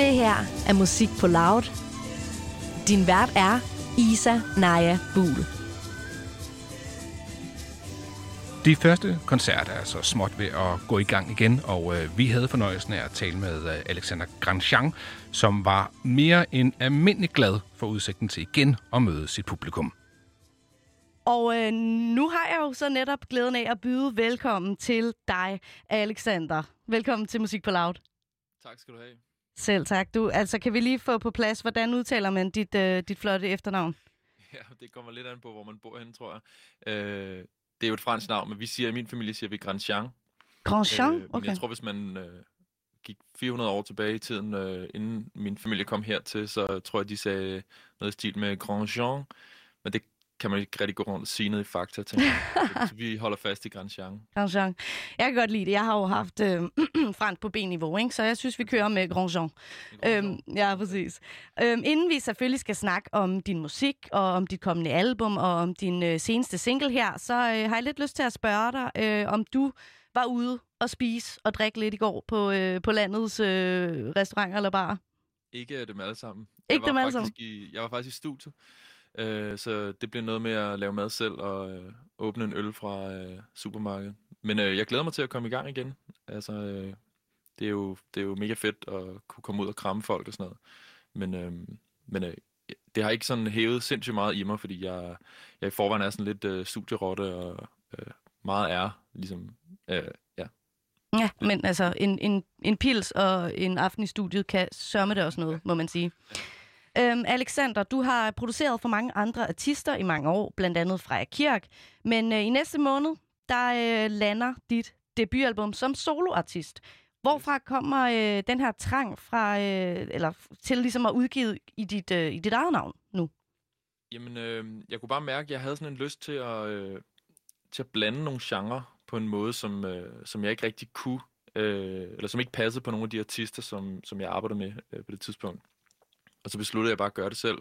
Det her er musik på loud. Din vært er Isa Naya Bul. De første koncerter er så småt ved at gå i gang igen, og øh, vi havde fornøjelsen af at tale med øh, Alexander Grandjean, som var mere end almindelig glad for udsigten til igen at møde sit publikum. Og øh, nu har jeg jo så netop glæden af at byde velkommen til dig, Alexander. Velkommen til Musik på Loud. Tak skal du have. Selv tak. Du, altså, kan vi lige få på plads, hvordan udtaler man dit, øh, dit flotte efternavn? Ja, det kommer lidt an på, hvor man bor henne, tror jeg. Øh, det er jo et fransk navn, men vi siger, i min familie siger vi Grandjean. Grandjean? Øh, men okay. jeg tror, hvis man øh, gik 400 år tilbage i tiden, øh, inden min familie kom hertil, så tror jeg, de sagde noget i stil med Grandjean. Men det kan man ikke rigtig gå rundt og sige noget i fakta, tænker jeg. Så vi holder fast i Grandjean. Grandjean. Jeg kan godt lide det. Jeg har jo haft øh, fransk på B-niveau, ikke? så jeg synes, vi kører med Grandjean. Øhm, ja, præcis. Øhm, inden vi selvfølgelig skal snakke om din musik, og om dit kommende album, og om din øh, seneste single her, så øh, har jeg lidt lyst til at spørge dig, øh, om du var ude og spise og drikke lidt i går på, øh, på landets øh, restauranter eller barer. Ikke dem alle sammen. Ikke dem alle faktisk I, jeg var faktisk i studiet, øh, så det blev noget med at lave mad selv og øh, åbne en øl fra øh, supermarkedet. Men øh, jeg glæder mig til at komme i gang igen. Altså, øh, det, er jo, det er jo mega fedt at kunne komme ud og kramme folk og sådan noget. Men, øh, men øh, det har ikke sådan hævet sindssygt meget i mig, fordi jeg, jeg i forvejen er sådan lidt øh, studierotte og øh, meget er, ligesom, øh, ja. Ja, men altså, en, en, en pils og en aften i studiet kan sørme det også noget, må man sige. Øhm, Alexander, du har produceret for mange andre artister i mange år, blandt andet Freja Kirk. Men øh, i næste måned, der øh, lander dit debutalbum som soloartist. Hvorfra kommer øh, den her trang fra, øh, eller til ligesom at udgive i dit, øh, i dit eget navn nu? Jamen, øh, jeg kunne bare mærke, at jeg havde sådan en lyst til at, øh, til at blande nogle genrer på en måde, som, øh, som jeg ikke rigtig kunne, øh, eller som ikke passede på nogle af de artister, som, som jeg arbejdede med øh, på det tidspunkt. Og så besluttede jeg bare at gøre det selv,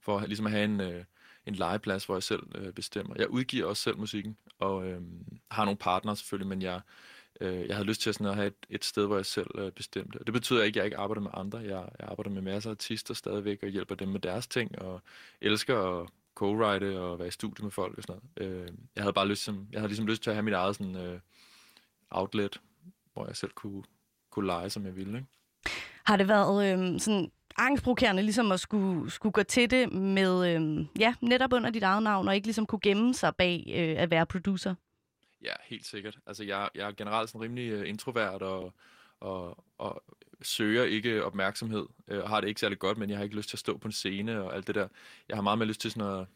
for at, ligesom at have en, øh, en legeplads, hvor jeg selv øh, bestemmer. Jeg udgiver også selv musikken, og øh, har nogle partnere selvfølgelig, men jeg, øh, jeg havde lyst til sådan at have et, et sted, hvor jeg selv øh, bestemte. Og det betyder ikke, at jeg ikke arbejder med andre. Jeg, jeg arbejder med masser af artister stadigvæk, og hjælper dem med deres ting, og elsker at co-write og være i studiet med folk og sådan noget. Øh, jeg havde bare lyst, som, jeg havde ligesom lyst til at have mit eget sådan, øh, outlet, hvor jeg selv kunne, kunne lege, som jeg ville. Ikke? Har det været øh, sådan angstprovokerende ligesom at skulle, skulle gå til det med, øh, ja, netop under dit eget navn, og ikke ligesom kunne gemme sig bag øh, at være producer? Ja, helt sikkert. Altså, jeg, jeg er generelt sådan rimelig øh, introvert og, og, og søger ikke opmærksomhed. Øh, jeg har det ikke særlig godt, men jeg har ikke lyst til at stå på en scene og alt det der. Jeg har meget mere lyst til sådan at,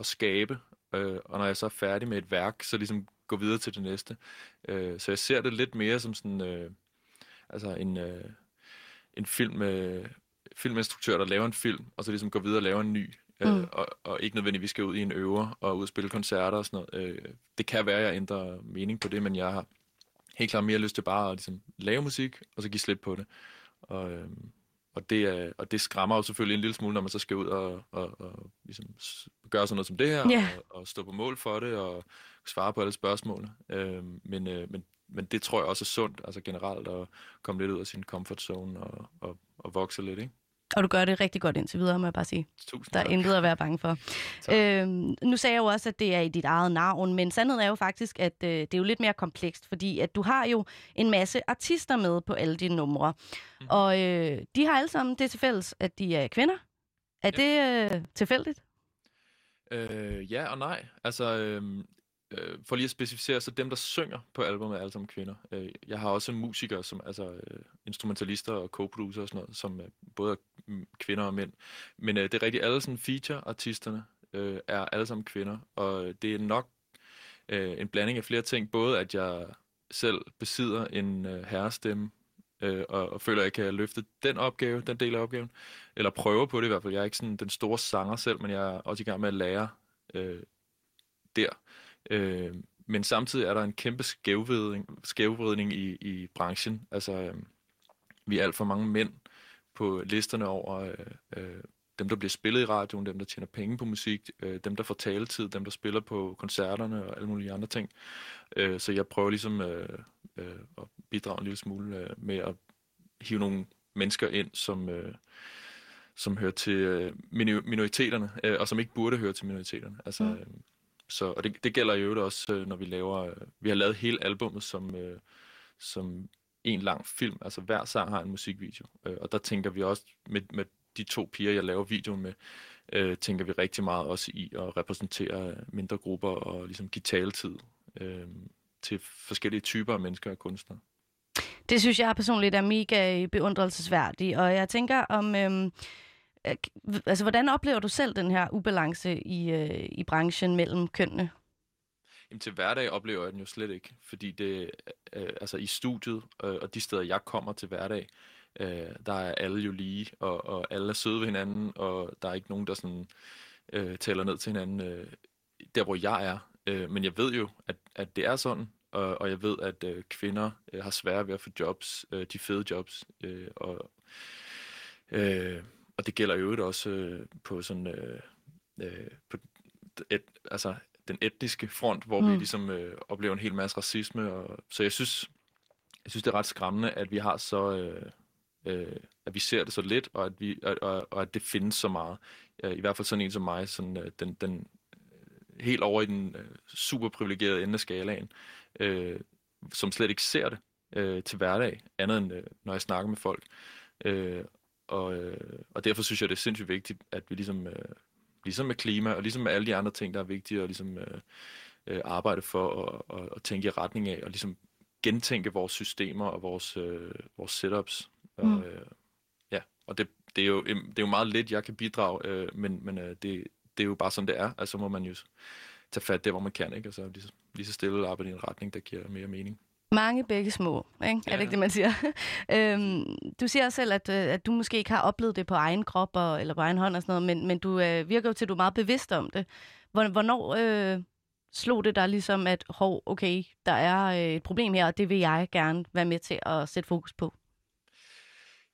at skabe, øh, og når jeg så er færdig med et værk, så ligesom gå videre til det næste. Øh, så jeg ser det lidt mere som sådan, øh, altså en, øh, en film, med, filminstruktør, der laver en film, og så ligesom går videre og laver en ny, øh, Mm. og, og ikke nødvendigvis skal ud i en øver og ud og spille koncerter og sådan noget. Øh, det kan være, at jeg ændrer mening på det, men jeg har helt klart mere lyst til bare at ligesom, lave musik, og så give slip på det. Og, øh, og, det er, og det skræmmer jo selvfølgelig en lille smule, når man så skal ud og, og, og ligesom gøre sådan noget som det her, Ja. og, og stå på mål for det, og svare på alle spørgsmål. Øh, men, øh, men, men det tror jeg også er sundt, altså generelt, at komme lidt ud af sin comfort zone og, og, og vokse lidt, ikke? Og du gør det rigtig godt indtil videre, må jeg bare sige. Tusind Der er tak. intet at være bange for. Tak. Øhm, nu sagde jeg jo også, at det er i dit eget navn, men sandheden er jo faktisk, at øh, det er jo lidt mere komplekst, fordi at du har jo en masse artister med på alle dine numre. Mm. Og øh, de har alle sammen det til fælles, at de er kvinder. Er Ja. det øh, tilfældigt? Øh, ja og nej. Altså, øh, øh, for lige at specificere, så dem, der synger på albumet, er alle sammen kvinder. Øh, jeg har også musikere, som altså øh, instrumentalister og co-producer og sådan noget, som øh, både er kvinder og mænd. Men øh, det er rigtigt, alle sådan feature-artisterne øh, er alle sammen kvinder, og det er nok øh, en blanding af flere ting. Både at jeg selv besidder en øh, herrestemme, øh, og, og føler, at jeg kan løfte den opgave, den del af opgaven, eller prøver på det i hvert fald. Jeg er ikke sådan den store sanger selv, men jeg er også i gang med at lære øh, der. Øh, men samtidig er der en kæmpe skævvridning, skævvridning i, i branchen. Altså, øh, vi er alt for mange mænd på listerne over øh, øh, dem, der bliver spillet i radioen, dem, der tjener penge på musik, øh, dem, der får taletid, dem, der spiller på koncerterne og alle mulige andre ting. Øh, så jeg prøver ligesom øh, øh, at bidrage en lille smule øh, med at hive nogle mennesker ind, som, øh, som hører til øh, minoriteterne, øh, og som ikke burde høre til minoriteterne. Altså, mm. øh, så, og det, det gælder jo også, øh, når vi laver... Øh, vi har lavet hele albummet som, øh, som en lang film. Altså hver sang har en musikvideo. Øh, og der tænker vi også med, med de to piger, jeg laver videoen med, øh, tænker vi rigtig meget også i at repræsentere mindre grupper og ligesom give taletid øh, til forskellige typer af mennesker og kunstnere. Det synes jeg personligt er mega beundrelsesværdigt, og jeg tænker om... Øhm, øh, altså, hvordan oplever du selv den her ubalance i, øh, i branchen mellem kønnene? Jamen, til hverdag oplever jeg den jo slet ikke, fordi det, øh, øh, altså i studiet øh, og de steder, jeg kommer til hverdag, øh, der er alle jo lige, og, og alle er søde ved hinanden, og der er ikke nogen, der sådan øh, taler ned til hinanden øh, der, hvor jeg er. Øh, men jeg ved jo, at, at det er sådan, og, og jeg ved, at øh, kvinder øh, har svært ved at få jobs, øh, de fede jobs, øh, og, øh, og det gælder jo også øh, på sådan øh, øh, på et, altså den etniske front, hvor mm. vi ligesom øh, oplever en hel masse racisme, og, så jeg synes, jeg synes det er ret skræmmende, at vi har så øh, øh, at vi ser det så lidt, og at, vi, og, og, og at det findes så meget. Øh, I hvert fald sådan en som mig, sådan, øh, den, den helt over i den øh, super privilegerede ende af skalaen, øh, som slet ikke ser det øh, til hverdag, andet end øh, når jeg snakker med folk. Øh, og, øh, og derfor synes jeg, det er sindssygt vigtigt, at vi ligesom, øh, ligesom med klima, og ligesom med alle de andre ting, der er vigtige, at ligesom, øh, øh, arbejde for at, at, at tænke i retning af, og ligesom gentænke vores systemer og vores, øh, vores setups. Mm. Og, øh, ja, og det, det, er jo, det er jo meget lidt, jeg kan bidrage, øh, men, men øh, det, det er jo bare sådan, det er. Altså må man jo tage fat der, hvor man kan, ikke? Altså lige, lige så stille arbejde i en retning, der giver mere mening. Mange begge små, ikke? Ja. er det ikke det, man siger? øhm, du siger også selv, at, øh, at du måske ikke har oplevet det på egen krop og, eller på egen hånd og sådan noget, men, men du øh, virker jo til, at du er meget bevidst om det. Hvornår øh, slog det dig ligesom, at hov, okay, der er øh, et problem her, og det vil jeg gerne være med til at sætte fokus på?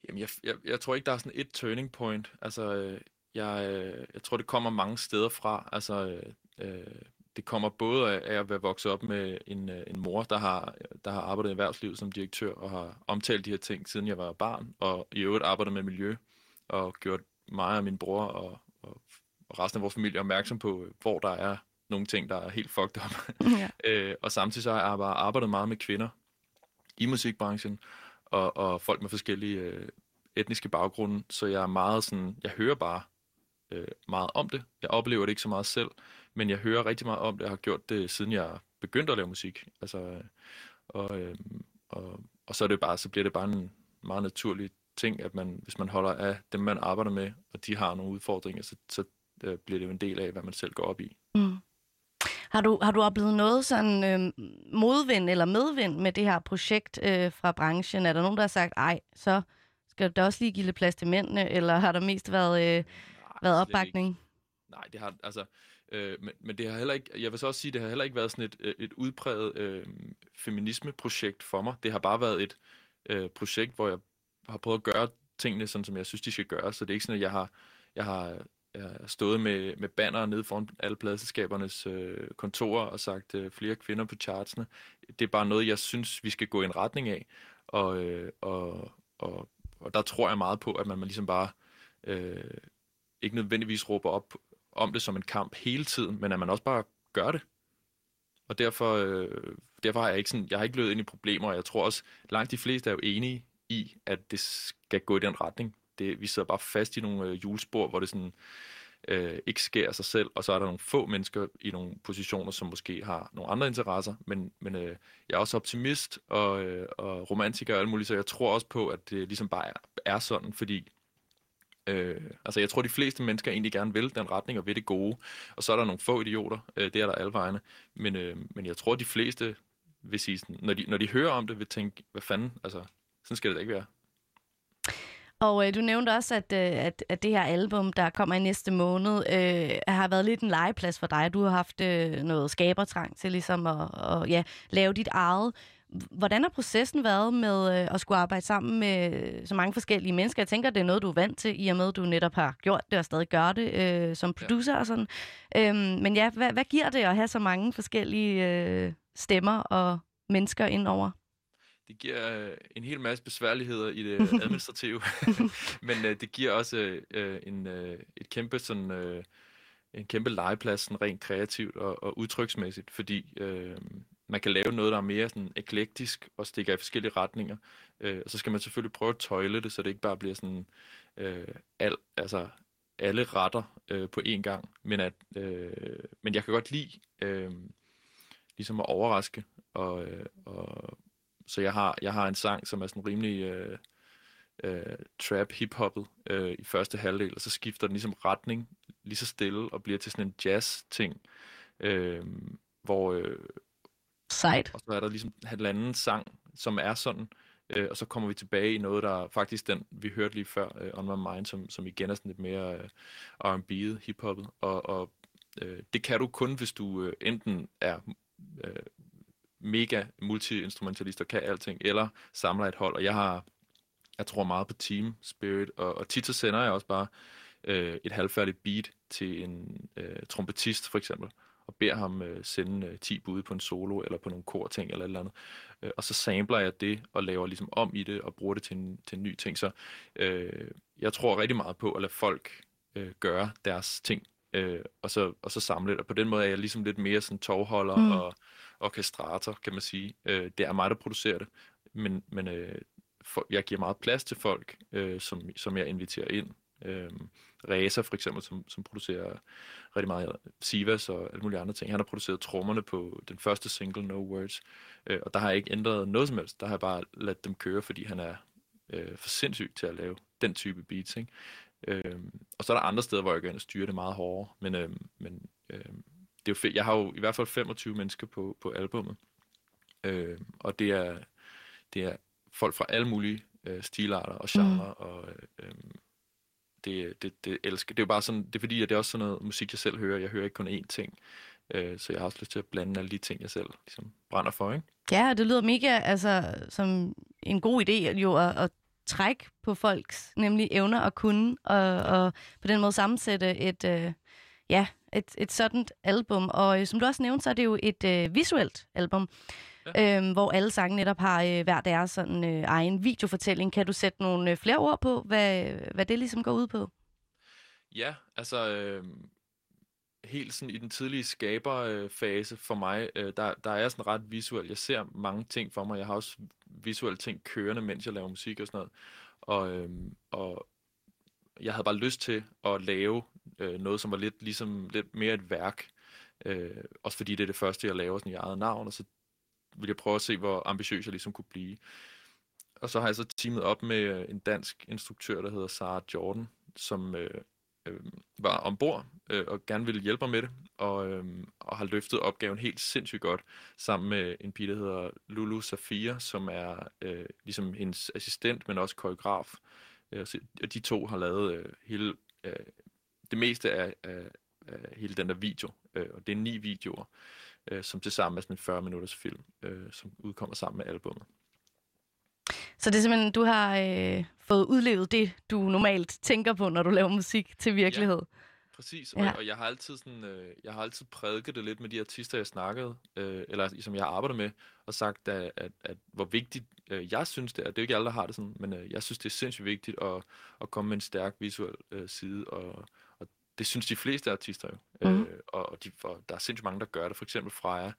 Jamen, jeg, jeg, jeg tror ikke, der er sådan et turning point. Altså, øh, jeg, jeg tror, det kommer mange steder fra. Altså, øh, det kommer både af at være vokset op med en, øh, en mor, der har, der har arbejdet i erhvervslivet som direktør og har omtalt de her ting, siden jeg var barn, og i øvrigt arbejdet med miljø og gjort mig og min bror og, og, og resten af vores familie opmærksom på, hvor der er nogle ting, der er helt fucked up. Ja. øh, og samtidig så har jeg arbejdet meget med kvinder i musikbranchen, og, og folk med forskellige øh, etniske baggrunde, så jeg er meget sådan, jeg hører bare øh, meget om det. Jeg oplever det ikke så meget selv, men jeg hører rigtig meget om det, og har gjort det, siden jeg begyndte at lave musik. Altså, og, øh, og, og så, er det bare, så bliver det bare en meget naturlig ting, at man, hvis man holder af dem, man arbejder med, og de har nogle udfordringer, så, så øh, bliver det jo en del af, hvad man selv går op i. Mm. Har du, har du oplevet noget sådan øh, modvind eller medvind med det her projekt øh, fra branchen? Er der nogen, der har sagt, ej, så skal der også lige give lidt plads til mændene, eller har der mest været, øh, været opbakning? Ikke. Nej, det har, altså, øh, men, men det har heller ikke, jeg vil så også sige, det har heller ikke været sådan et, øh, et udpræget øh, feminisme-projekt for mig. Det har bare været et øh, projekt, hvor jeg har prøvet at gøre tingene, sådan som jeg synes, de skal gøre. Så det er ikke sådan, at jeg har, jeg har jeg har stået med, med banner nede foran alle pladselskabernes øh, kontorer og sagt øh, flere kvinder på chartsene. Det er bare noget, jeg synes, vi skal gå i en retning af. Og, øh, og, og, og der tror jeg meget på, at man, man ligesom bare øh, ikke nødvendigvis råber op om det som en kamp hele tiden, men at man også bare gør det. Og derfor, øh, derfor har jeg ikke sådan, jeg har ikke løbet ind i problemer, og jeg tror også, langt de fleste er jo enige i, at det skal gå i den retning det, vi sidder bare fast i nogle øh, julespor, hvor det sådan øh, ikke sker af sig selv, og så er der nogle få mennesker i nogle positioner, som måske har nogle andre interesser, men, men øh, jeg er også optimist og, øh, og romantiker og alt muligt, så jeg tror også på, at det ligesom bare er, er sådan, fordi Øh, altså jeg tror, de fleste mennesker egentlig gerne vil den retning og vil det gode. Og så er der nogle få idioter, øh, det er der alle vegne. Men, øh, men jeg tror, de fleste vil sige, sådan, når, de, når de hører om det, vil tænke, hvad fanden, altså sådan skal det da ikke være. Og øh, du nævnte også, at, øh, at, at det her album, der kommer i næste måned, øh, har været lidt en legeplads for dig. Du har haft øh, noget skabertrang til ligesom at, og, ja, lave dit eget. Hvordan har processen været med øh, at skulle arbejde sammen med så mange forskellige mennesker? Jeg tænker, det er noget, du er vant til, i og med, at du netop har gjort det og stadig gør det øh, som producer ja. og sådan. Øhm, men ja, hvad, hvad giver det at have så mange forskellige øh, stemmer og mennesker indover? det giver øh, en hel masse besværligheder i det administrative, men øh, det giver også øh, en, øh, et kæmpe sådan, øh, en kæmpe legeplads sådan rent kreativt og, og udtryksmæssigt, fordi øh, man kan lave noget, der er mere sådan eklektisk og stikker i forskellige retninger. Øh, og så skal man selvfølgelig prøve at tøjle det, så det ikke bare bliver sådan øh, al, altså alle retter øh, på én gang. Men, at, øh, men jeg kan godt lide øh, ligesom at overraske. Og, øh, og, så jeg har, jeg har en sang, som er sådan rimelig øh, øh, trap hip øh, i første halvdel, og så skifter den ligesom retning lige så stille og bliver til sådan en jazz-ting. Øh, hvor, øh, Sejt. og så er der ligesom halvanden sang, som er sådan, øh, og så kommer vi tilbage i noget, der er faktisk den, vi hørte lige før, øh, On My Mind, som, som igen er sådan lidt mere øh, R&B'et, hiphoppet, og, og øh, det kan du kun, hvis du øh, enten er øh, mega multiinstrumentalist og kan alting, eller samler et hold, og jeg har, jeg tror meget på team spirit, og, og tit så sender jeg også bare øh, et halvfærdigt beat til en øh, trompetist, for eksempel, og beder ham øh, sende øh, 10 bud på en solo, eller på nogle korting, eller et eller andet. Øh, og så samler jeg det, og laver ligesom om i det, og bruger det til en, til en ny ting. Så øh, jeg tror rigtig meget på at lade folk øh, gøre deres ting, øh, og, så, og så samle det. Og på den måde er jeg ligesom lidt mere sådan tovholder mm. og orkestrator, kan man sige. Øh, det er mig, der producerer det, men, men øh, for, jeg giver meget plads til folk, øh, som, som jeg inviterer ind. Øh, Reza for eksempel, som, som producerer rigtig meget Sivas og alle mulige andre ting. Han har produceret trommerne på den første single, No Words, øh, og der har jeg ikke ændret noget som helst. Der har jeg bare ladt dem køre, fordi han er øh, for sindssyg til at lave den type beats. Ikke? Øh, og så er der andre steder, hvor jeg og styrer det meget hårdere, men, øh, men øh, det er jo fedt. Jeg har jo i hvert fald 25 mennesker på, på albummet, øh, og det er, det er folk fra alle mulige øh, stilarter og genre, mm. og øh, det, det, det elsker. Det er jo bare sådan, det er fordi, at det er også sådan noget musik, jeg selv hører. Jeg hører ikke kun én ting, øh, så jeg har også lyst til at blande alle de ting, jeg selv ligesom brænder for, ikke? Ja, det lyder mega altså, som en god idé jo at, at trække på folks nemlig evner og kunne, og, og på den måde sammensætte et, øh, ja, et, et sådan album. Og øh, som du også nævnte, så er det jo et øh, visuelt album, ja. øhm, hvor alle sange netop har øh, hver deres sådan, øh, egen videofortælling. Kan du sætte nogle øh, flere ord på, hvad, hvad det ligesom går ud på? Ja, altså øh, helt sådan i den tidlige skaberfase for mig, øh, der, der er jeg sådan ret visuel. Jeg ser mange ting for mig. Jeg har også visuelle ting kørende, mens jeg laver musik og sådan noget. Og, øh, og jeg havde bare lyst til at lave øh, noget, som var lidt, ligesom, lidt mere et værk. Øh, også fordi det er det første, jeg laver sådan i eget navn, og så ville jeg prøve at se, hvor ambitiøs jeg ligesom kunne blive. Og så har jeg så teamet op med øh, en dansk instruktør, der hedder Sara Jordan, som øh, øh, var ombord øh, og gerne ville hjælpe mig med det, og, øh, og har løftet opgaven helt sindssygt godt, sammen med en pige, der hedder Lulu Safia, som er øh, ligesom hendes assistent, men også koreograf. Øh, og de to har lavet øh, hele, øh, det meste af, af, af hele den der video, øh, og det er ni videoer, øh, som til sammen er sådan en 40 minutters film, øh, som udkommer sammen med albummet. Så det er simpelthen, du har øh, fået udlevet det, du normalt tænker på, når du laver musik til virkelighed. Ja, præcis. Ja. Og, og jeg har altid sådan, øh, jeg har altid prædiket det lidt med de artister, jeg snakkede, øh, eller som jeg har arbejdet med, og sagt, at, at, at hvor vigtigt øh, jeg synes det er. Det er jo ikke alle, der har det sådan, men øh, jeg synes, det er sindssygt vigtigt at, at komme med en stærk visuel øh, side, og det synes de fleste artister jo. Mm. Øh, og de, for der er sindssygt mange, der gør det. For eksempel Freja,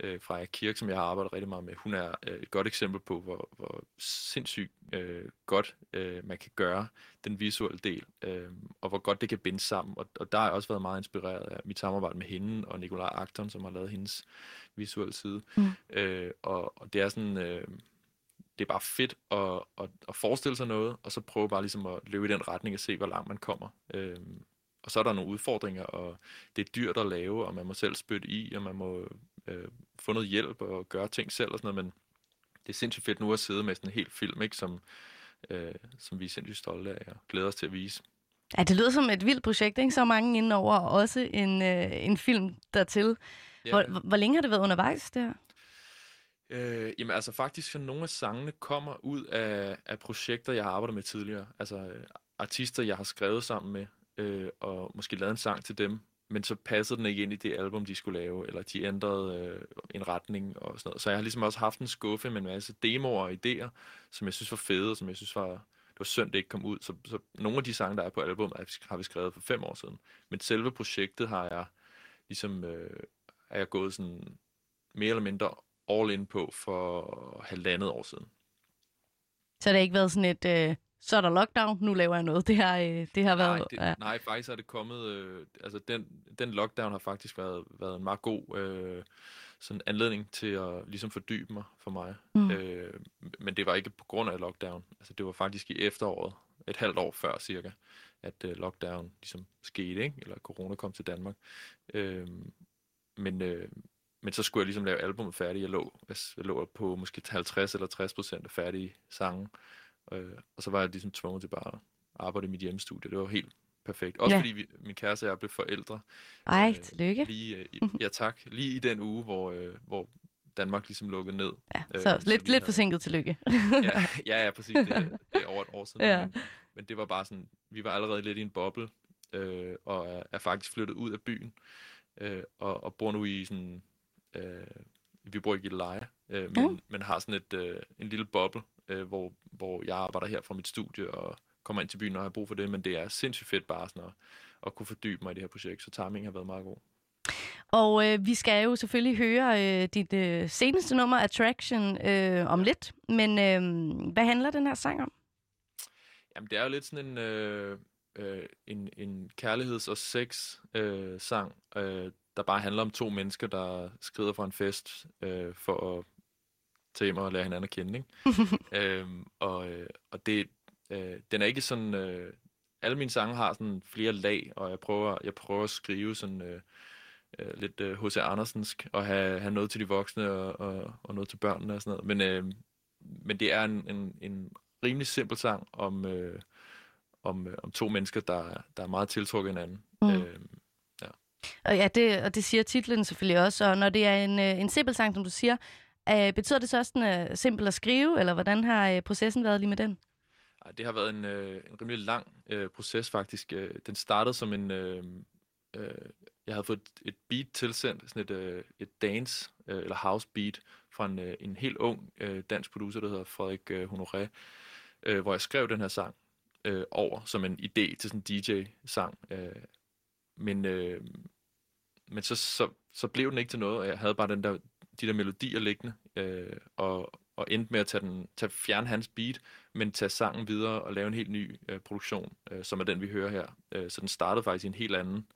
øh, Freja Kirk, som jeg har arbejdet rigtig meget med, hun er øh, et godt eksempel på, hvor, hvor sindssygt øh, godt øh, man kan gøre den visuelle del, øh, og hvor godt det kan binde sammen. Og, og der har jeg også været meget inspireret af mit samarbejde med hende og Nikolaj Akton, som har lavet hendes visuelle side. Mm. Øh, og, og det er sådan... Øh, det er bare fedt at, at, at forestille sig noget, og så prøve bare ligesom at løbe i den retning og se, hvor langt man kommer. Øhm, og så er der nogle udfordringer, og det er dyrt at lave, og man må selv spytte i, og man må øh, få noget hjælp og gøre ting selv og sådan noget, men det er sindssygt fedt nu at sidde med sådan en helt film, ikke, som, øh, som vi er sindssygt stolte af og glæder os til at vise. Ja, det lyder som et vildt projekt, ikke? Så mange indenover, og også en, øh, en film dertil. Ja. Hvor, hvor længe har det været undervejs, det her? Øh, jamen altså faktisk, så nogle af sangene kommer ud af, af projekter, jeg har arbejdet med tidligere. Altså øh, artister, jeg har skrevet sammen med, øh, og måske lavet en sang til dem. men så passede den ikke ind i det album, de skulle lave, eller de ændrede øh, en retning og sådan noget. Så jeg har ligesom også haft en skuffe med en masse demoer og idéer, som jeg synes var fede, og som jeg synes var, det var synd, det ikke kom ud. Så, så nogle af de sange, der er på albumet, har vi skrevet for fem år siden. Men selve projektet har jeg ligesom, øh, er jeg gået sådan mere eller mindre all in på for halvandet år siden. Så det har ikke været sådan et, øh, så er der lockdown, nu laver jeg noget. Det har, øh, det har været... Nej, det, ja. nej, faktisk er det kommet... Øh, altså, den, den lockdown har faktisk været, været en meget god øh, sådan anledning til at ligesom fordybe mig for mig. Mm. Øh, men det var ikke på grund af lockdown. Altså, det var faktisk i efteråret, et halvt år før cirka, at øh, lockdown ligesom skete, ikke? eller corona kom til Danmark. Øh, men, øh, men så skulle jeg ligesom lave albumet færdigt. Jeg lå, jeg lå på måske 50 eller 60 procent af færdige sange. Øh, og så var jeg ligesom tvunget til bare at arbejde i mit hjemmestudie. Det var helt perfekt. Også ja. fordi vi, min kæreste og jeg blev forældre. Ej, øh, tillykke. Lige, øh, ja, tak. Lige i den uge, hvor, øh, hvor Danmark ligesom lukkede ned. Ja, øh, så øh, lidt, så lidt forsinket tillykke. ja, ja, ja, præcis. Det, det er over et år siden. Ja. Men, men det var bare sådan, vi var allerede lidt i en boble, øh, og er, er faktisk flyttet ud af byen, øh, og, og bor nu i sådan, øh, vi bor ikke i leje, øh, men, mm. men har sådan et, øh, en lille boble, øh, hvor, hvor jeg arbejder her fra mit studie og kommer ind til byen, når jeg har brug for det, men det er sindssygt fedt bare sådan at, at kunne fordybe mig i det her projekt, så timing har været meget god. Og øh, vi skal jo selvfølgelig høre øh, dit øh, seneste nummer, Attraction, øh, om lidt. Men øh, hvad handler den her sang om? Jamen, det er jo lidt sådan en, øh, øh, en, en kærligheds- og sex-sang, øh, øh, der bare handler om to mennesker, der skrider fra en fest øh, for at mig og lære hinanden at kende. Ikke? øhm, og, øh, og det, øh, den er ikke sådan... Øh, alle mine sange har sådan flere lag, og jeg prøver, jeg prøver at skrive sådan øh, øh, lidt H.C. Øh, Andersensk, og have, have noget til de voksne og, og, og noget til børnene og sådan noget. Men, øh, men det er en, en, en rimelig simpel sang om, øh, om, øh, om to mennesker, der, der er meget tiltrukket hinanden. Mm. Øh, ja. Og ja, det, og det siger titlen selvfølgelig også, og når det er en, øh, en simpel sang, som du siger, Øh, betyder det så også, den er simpel at skrive, eller hvordan har øh, processen været lige med den? Det har været en, øh, en rimelig lang øh, proces faktisk. Øh, den startede som en... Øh, øh, jeg havde fået et, et beat tilsendt, sådan et, øh, et dance øh, eller house beat fra en, øh, en helt ung øh, dansk producer, der hedder Frederik øh, Honoré, øh, hvor jeg skrev den her sang øh, over som en idé til sådan en DJ-sang. Øh, men øh, men så, så, så blev den ikke til noget, og jeg havde bare den der de der melodier liggende, øh, og, og endte med at tage, den, tage fjerne hans beat, men tage sangen videre og lave en helt ny øh, produktion, øh, som er den, vi hører her. Øh, så den startede faktisk i en helt anden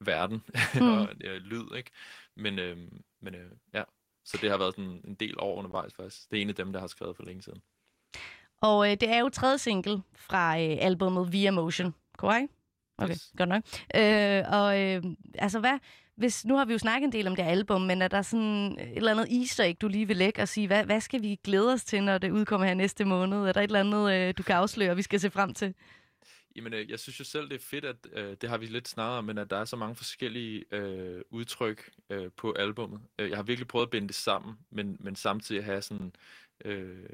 verden mm. og øh, lyd, ikke? Men, øh, men øh, ja, så det har været sådan en del år undervejs faktisk. Det er en af dem, der har skrevet for længe siden. Og øh, det er jo tredje single fra øh, albumet Via Motion, korrekt? Okay, yes. godt nok. Øh, og øh, altså, hvad, hvis, nu har vi jo snakket en del om det album, men er der sådan et eller andet easter egg, du lige vil lægge og sige, hvad, hvad skal vi glæde os til, når det udkommer her næste måned? Er der et eller andet, øh, du kan afsløre, vi skal se frem til? Jamen, øh, jeg synes jo selv, det er fedt, at øh, det har vi lidt snakket om, men at der er så mange forskellige øh, udtryk øh, på albummet. Øh, jeg har virkelig prøvet at binde det sammen, men, men samtidig have sådan, øh,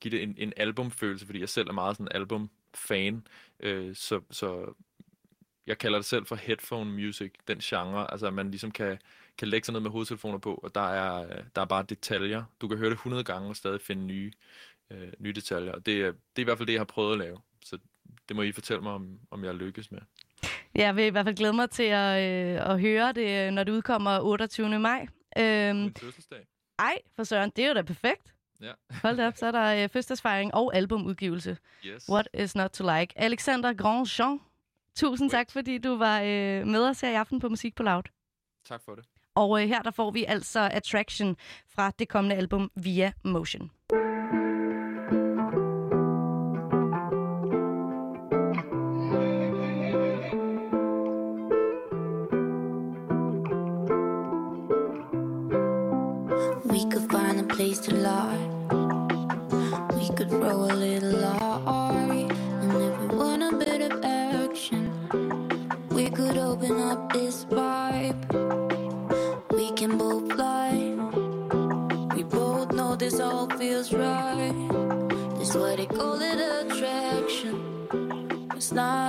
give det en, en albumfølelse, fordi jeg selv er meget sådan album-fan, øh, så, så jeg kalder det selv for headphone music, den genre, altså at man ligesom kan, kan lægge sig ned med hovedtelefoner på, og der er, der er bare detaljer. Du kan høre det 100 gange og stadig finde nye, øh, nye detaljer, og det, er, det er i hvert fald det, jeg har prøvet at lave. Så det må I fortælle mig, om, om jeg lykkes med. Jeg vil i hvert fald glæde mig til at, øh, at høre det, når det udkommer 28. maj. Øhm, Min fødselsdag. Ej, for Søren, det er jo da perfekt. Ja. Hold op, så er der øh, fødselsdagsfejring og albumudgivelse. Yes. What is not to like? Alexander Grandjean, Tusind tak, fordi du var øh, med os her i aften på Musik på Loud. Tak for det. Og øh, her der får vi altså Attraction fra det kommende album Via Motion.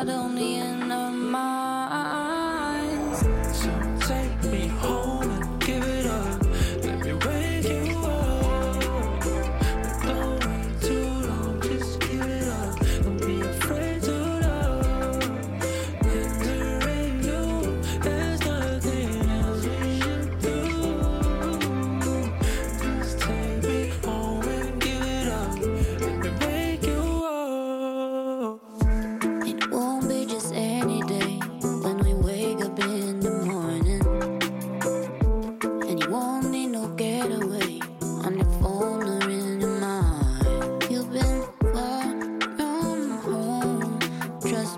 Attraction. It's not only in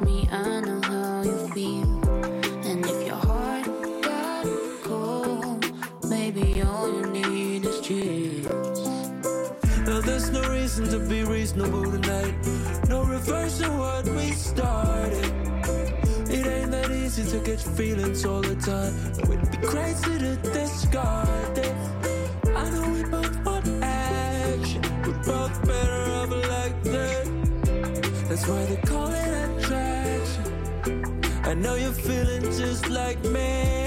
me, I know how you feel. And if your heart got cold, maybe all you need is chills. Now there's no reason to be reasonable tonight. No reversing what we started. It ain't that easy to catch feelings all the time. No, it'd be crazy to discard this. I know we both want action. We're both better off like that. That's why know you're feeling just like me.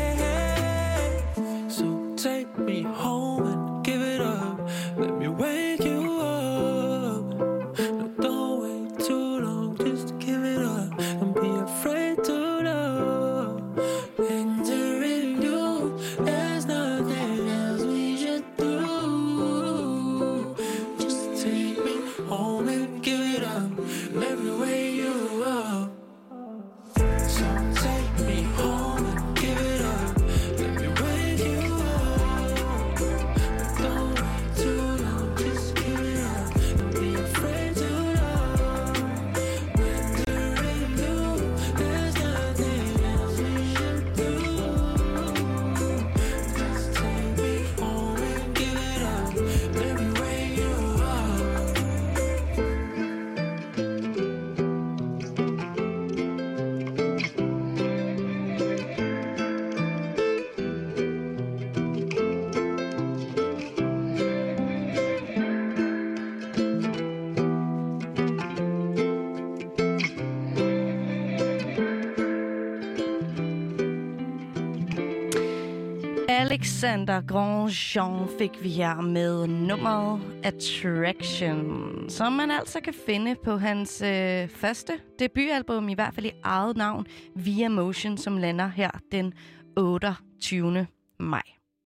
Alexander Grandjean fik vi her med nummeret Attraction, som man altså kan finde på hans øh, første debutalbum, i hvert fald i eget navn, Via Motion, som lander her den 28. maj.